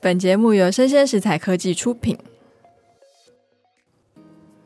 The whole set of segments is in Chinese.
本节目由生鲜食材科技出品。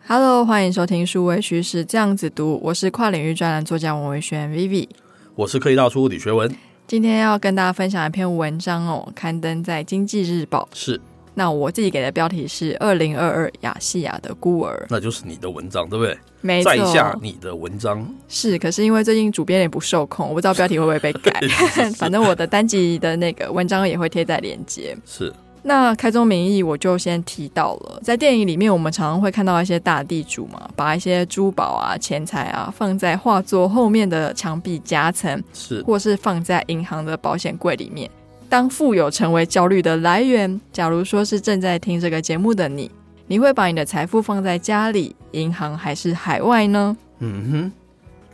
Hello，欢迎收听数位趋势这样子读，我是跨领域专栏作家王维轩 Vivi，我是科技大叔李学文。今天要跟大家分享一篇文章哦，刊登在《经济日报》。是。那我自己给的标题是“二零二二亚细亚的孤儿”，那就是你的文章对不对？没错，在下你的文章是。可是因为最近主编也不受控，我不知道标题会不会被改。反正我的单集的那个文章也会贴在链接。是。那开宗明义，我就先提到了，在电影里面，我们常常会看到一些大地主嘛，把一些珠宝啊、钱财啊放在画作后面的墙壁夹层，是，或是放在银行的保险柜里面。当富有成为焦虑的来源，假如说是正在听这个节目的你，你会把你的财富放在家里、银行还是海外呢？嗯哼。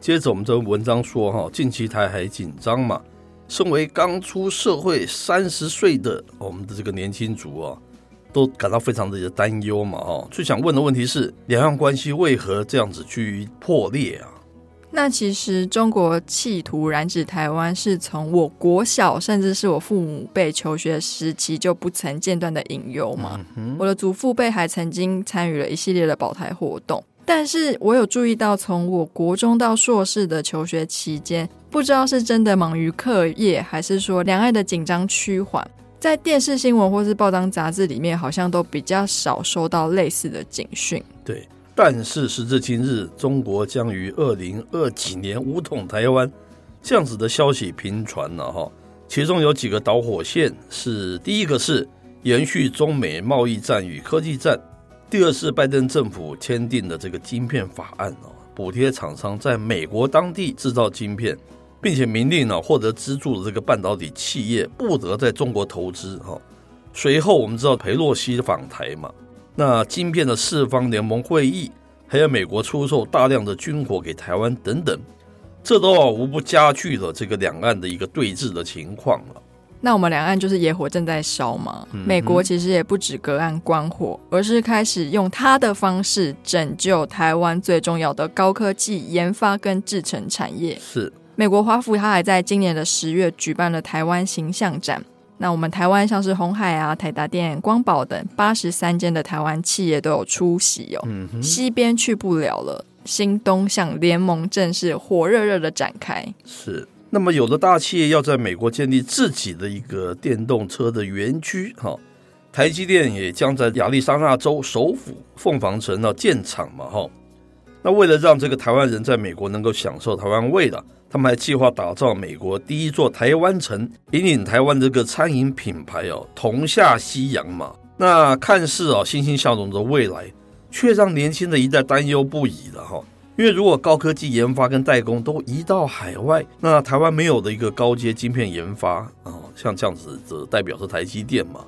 接着我们这文章说哈，近期台海紧张嘛，身为刚出社会三十岁的我们的这个年轻族啊，都感到非常的担忧嘛哈。最想问的问题是，两岸关系为何这样子去破裂啊？那其实中国企图染指台湾，是从我国小甚至是我父母辈求学时期就不曾间断的隐忧嘛。我的祖父辈还曾经参与了一系列的保台活动，但是我有注意到，从我国中到硕士的求学期间，不知道是真的忙于课业，还是说两岸的紧张趋缓，在电视新闻或是报章杂志里面，好像都比较少收到类似的警讯。对。但是时至今日，中国将于二零二几年武统台湾，这样子的消息频传了哈。其中有几个导火线是：第一个是延续中美贸易战与科技战；第二是拜登政府签订的这个晶片法案哦，补贴厂商在美国当地制造晶片，并且明令呢获得资助的这个半导体企业不得在中国投资哈。随后我们知道裴洛西访台嘛。那晶片的四方联盟会议，还有美国出售大量的军火给台湾等等，这都啊无不加剧了这个两岸的一个对峙的情况了。那我们两岸就是野火正在烧嘛。美国其实也不止隔岸观火，而是开始用他的方式拯救台湾最重要的高科技研发跟制成产业。是，美国华府他还在今年的十月举办了台湾形象展。那我们台湾像是红海啊、台达电、光宝等八十三间的台湾企业都有出席哦。嗯，西边去不了了，新东向联盟正式火热热的展开。是，那么有的大企业要在美国建立自己的一个电动车的园区，哈，台积电也将在亚利桑那州首府凤凰城呢建厂嘛，哈。那为了让这个台湾人在美国能够享受台湾味的。他们还计划打造美国第一座台湾城，引领台湾这个餐饮品牌哦，同下西洋嘛。那看似啊欣欣向荣的未来，却让年轻的一代担忧不已了哈。因为如果高科技研发跟代工都移到海外，那台湾没有的一个高阶晶片研发啊，像这样子的代表是台积电嘛，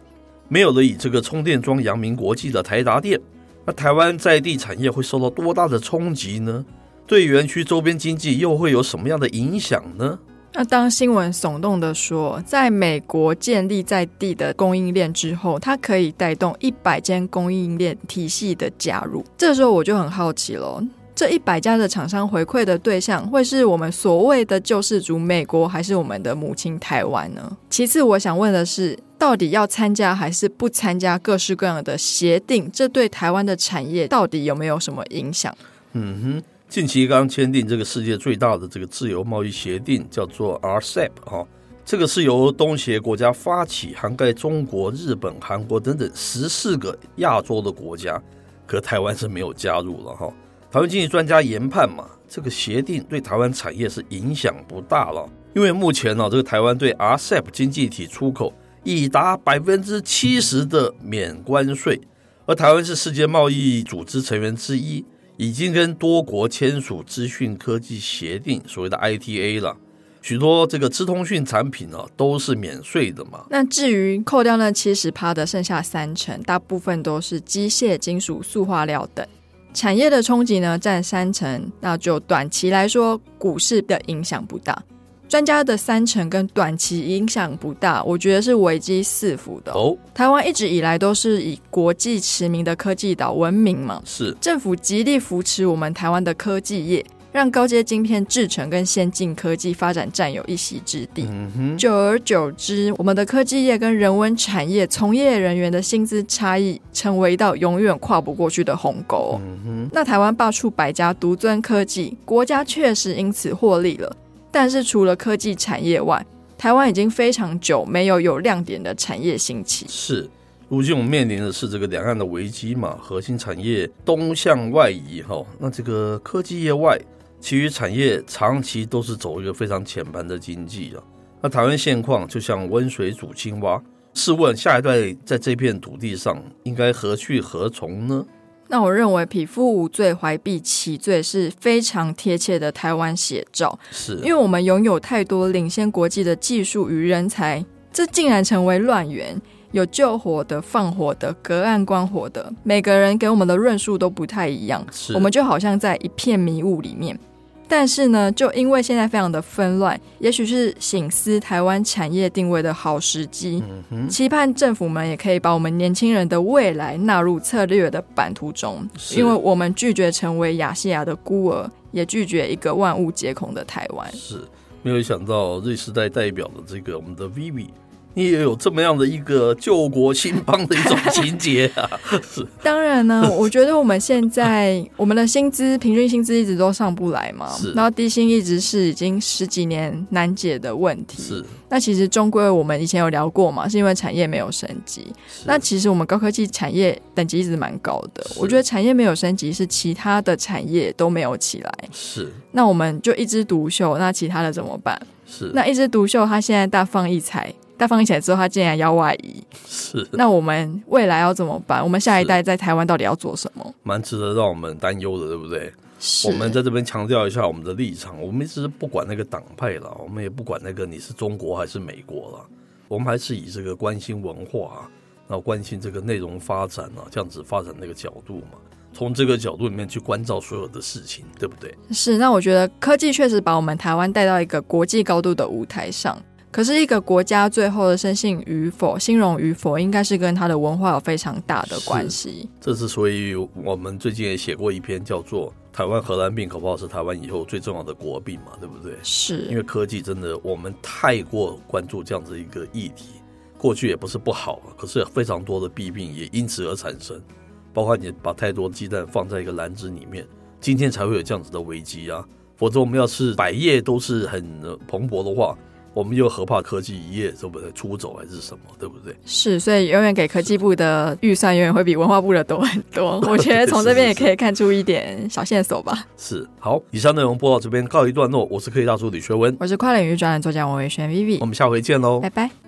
没有了以这个充电桩扬名国际的台达电，那台湾在地产业会受到多大的冲击呢？对园区周边经济又会有什么样的影响呢？那当新闻耸动的说，在美国建立在地的供应链之后，它可以带动一百间供应链体系的加入。这时候我就很好奇了，这一百家的厂商回馈的对象会是我们所谓的救世主美国，还是我们的母亲台湾呢？其次，我想问的是，到底要参加还是不参加各式各样的协定？这对台湾的产业到底有没有什么影响？嗯哼。近期刚签订这个世界最大的这个自由贸易协定，叫做 RCEP 哈，这个是由东协国家发起，涵盖中国、日本、韩国等等十四个亚洲的国家，可台湾是没有加入了哈。台湾经济专家研判嘛，这个协定对台湾产业是影响不大了，因为目前呢，这个台湾对 RCEP 经济体出口已达百分之七十的免关税，而台湾是世界贸易组织成员之一。已经跟多国签署资讯科技协定，所谓的 ITA 了。许多这个资通讯产品呢、都是免税的嘛。那至于扣掉那七十趴的剩下三成，大部分都是机械、金属、塑化料等产业的冲击呢，占三成。那就短期来说，股市的影响不大。专家的三成跟短期影响不大，我觉得是危机四伏的哦。台湾一直以来都是以国际驰名的科技岛闻名嘛，是政府极力扶持我们台湾的科技业，让高阶晶片制成跟先进科技发展占有一席之地。嗯哼。久而久之，我们的科技业跟人文产业从业人员的薪资差异成为一道永远跨不过去的鸿沟。嗯哼。那台湾罢黜百家，独尊科技，国家确实因此获利了。但是除了科技产业外，台湾已经非常久没有有亮点的产业兴起。是。如今我们面临的是这个两岸的危机嘛，核心产业东向外移哈，那这个科技业外，其余产业长期都是走一个非常浅盘的经济啊。那台湾现况就像温水煮青蛙，试问下一代在这片土地上应该何去何从呢？那我认为“匹夫无罪，怀璧其罪”是非常贴切的台湾写照，是因为我们拥有太多领先国际的技术与人才，这竟然成为乱源。有救火的、放火的、隔岸观火的，每个人给我们的论述都不太一样。是我们就好像在一片迷雾里面。但是呢，就因为现在非常的纷乱，也许是醒思台湾产业定位的好时机。嗯哼，期盼政府们也可以把我们年轻人的未来纳入策略的版图中，因为我们拒绝成为亚细亚的孤儿，也拒绝一个万物皆空的台湾。是没有想到，瑞士代代表的这个我们的 Vivi。你也有这么样的一个救国兴邦的一种情节啊！是，当然呢，我觉得我们现在我们的薪资平均薪资一直都上不来嘛，是，然后低薪一直是已经十几年难解的问题。是，那其实终归我们以前有聊过嘛，是因为产业没有升级。那其实我们高科技产业等级一直蛮高的，我觉得产业没有升级是其他的产业都没有起来。是，那我们就一枝独秀，那其他的怎么办？是，那一枝独秀，它现在大放异彩。大放起来之后，他竟然要外移，是。那我们未来要怎么办？我们下一代在台湾到底要做什么？蛮值得让我们担忧的，对不对？我们在这边强调一下我们的立场，我们一直不管那个党派了，我们也不管那个你是中国还是美国了，我们还是以这个关心文化，然后关心这个内容发展啊，这样子发展那个角度嘛，从这个角度里面去关照所有的事情，对不对？是。那我觉得科技确实把我们台湾带到一个国际高度的舞台上。可是，一个国家最后的生性与否、兴荣与否，应该是跟它的文化有非常大的关系。这是所以我们最近也写过一篇，叫做《台湾荷兰病可不好是台湾以后最重要的国病》嘛，对不对？是。因为科技真的，我们太过关注这样子一个议题，过去也不是不好，可是非常多的弊病也因此而产生。包括你把太多鸡蛋放在一个篮子里面，今天才会有这样子的危机啊！否则我们要是百业都是很蓬勃的话。我们又何怕科技一夜，对不对？出走还是什么，对不对？是，所以永远给科技部的预算永远会比文化部的多很多。我觉得从这边也可以看出一点小线索吧。是，好，以上内容播到这边告一段落。我是科技大叔李学文，我是跨领域专栏作家王伟轩 Vivi，我们下回见喽，拜拜。